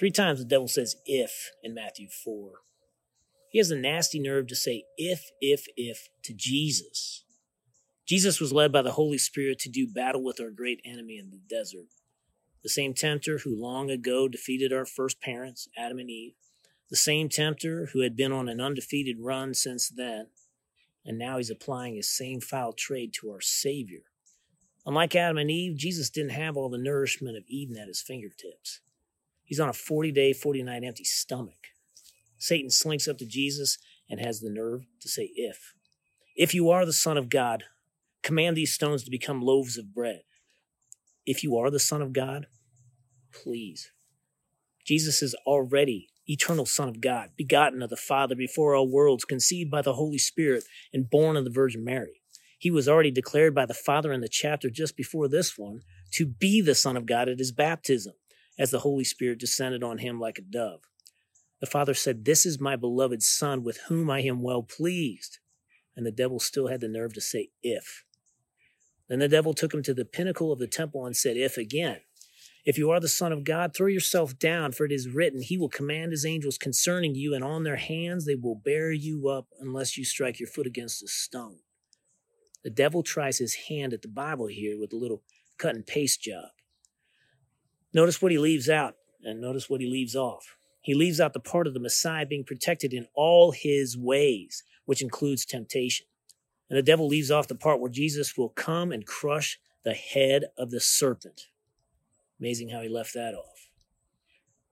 Three times the devil says if in Matthew 4. He has a nasty nerve to say if, if, if to Jesus. Jesus was led by the Holy Spirit to do battle with our great enemy in the desert. The same tempter who long ago defeated our first parents, Adam and Eve. The same tempter who had been on an undefeated run since then. And now he's applying his same foul trade to our Savior. Unlike Adam and Eve, Jesus didn't have all the nourishment of Eden at his fingertips. He's on a 40 day, 40 night empty stomach. Satan slinks up to Jesus and has the nerve to say, If. If you are the Son of God, command these stones to become loaves of bread. If you are the Son of God, please. Jesus is already eternal Son of God, begotten of the Father before all worlds, conceived by the Holy Spirit, and born of the Virgin Mary. He was already declared by the Father in the chapter just before this one to be the Son of God at his baptism, as the Holy Spirit descended on him like a dove. The Father said, This is my beloved Son with whom I am well pleased. And the devil still had the nerve to say, If. Then the devil took him to the pinnacle of the temple and said, If again. If you are the Son of God, throw yourself down, for it is written, He will command His angels concerning you, and on their hands they will bear you up unless you strike your foot against a stone. The devil tries his hand at the Bible here with a little cut and paste job. Notice what he leaves out, and notice what he leaves off. He leaves out the part of the Messiah being protected in all his ways, which includes temptation. And the devil leaves off the part where Jesus will come and crush the head of the serpent. Amazing how he left that off.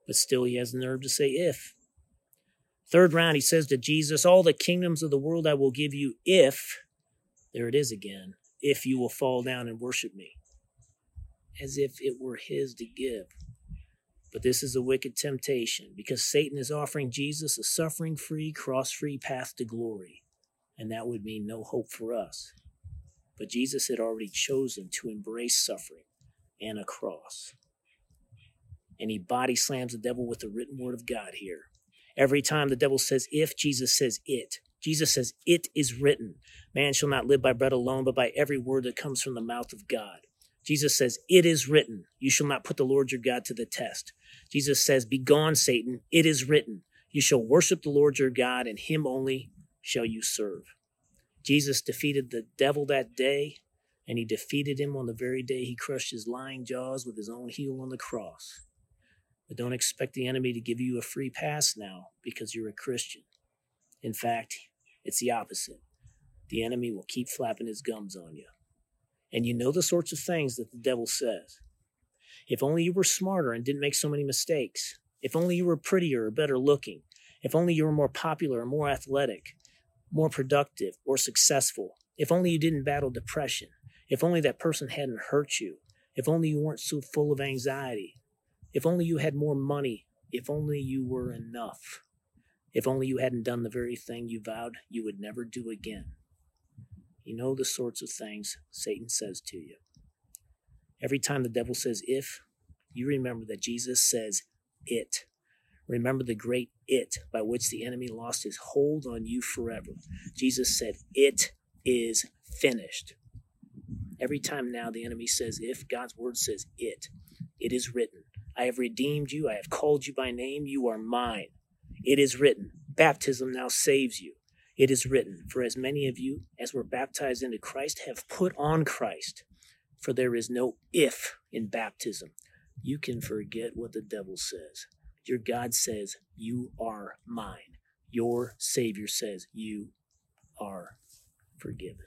But still, he has the nerve to say if. Third round, he says to Jesus, All the kingdoms of the world I will give you if, there it is again, if you will fall down and worship me. As if it were his to give. But this is a wicked temptation because Satan is offering Jesus a suffering free, cross free path to glory. And that would mean no hope for us. But Jesus had already chosen to embrace suffering and a cross. And he body slams the devil with the written word of God here. Every time the devil says if, Jesus says it. Jesus says, It is written. Man shall not live by bread alone, but by every word that comes from the mouth of God. Jesus says, It is written. You shall not put the Lord your God to the test. Jesus says, Begone, Satan. It is written. You shall worship the Lord your God, and him only shall you serve. Jesus defeated the devil that day, and he defeated him on the very day he crushed his lying jaws with his own heel on the cross. But don't expect the enemy to give you a free pass now because you're a Christian. In fact, it's the opposite. The enemy will keep flapping his gums on you. And you know the sorts of things that the devil says. If only you were smarter and didn't make so many mistakes. If only you were prettier or better looking. If only you were more popular or more athletic, more productive or successful. If only you didn't battle depression. If only that person hadn't hurt you. If only you weren't so full of anxiety. If only you had more money. If only you were enough. If only you hadn't done the very thing you vowed you would never do again. You know the sorts of things Satan says to you. Every time the devil says if, you remember that Jesus says it. Remember the great it by which the enemy lost his hold on you forever. Jesus said, It is finished. Every time now the enemy says if, God's word says it. It is written. I have redeemed you. I have called you by name. You are mine. It is written. Baptism now saves you. It is written, For as many of you as were baptized into Christ have put on Christ. For there is no if in baptism. You can forget what the devil says. Your God says, You are mine. Your Savior says, You are forgiven.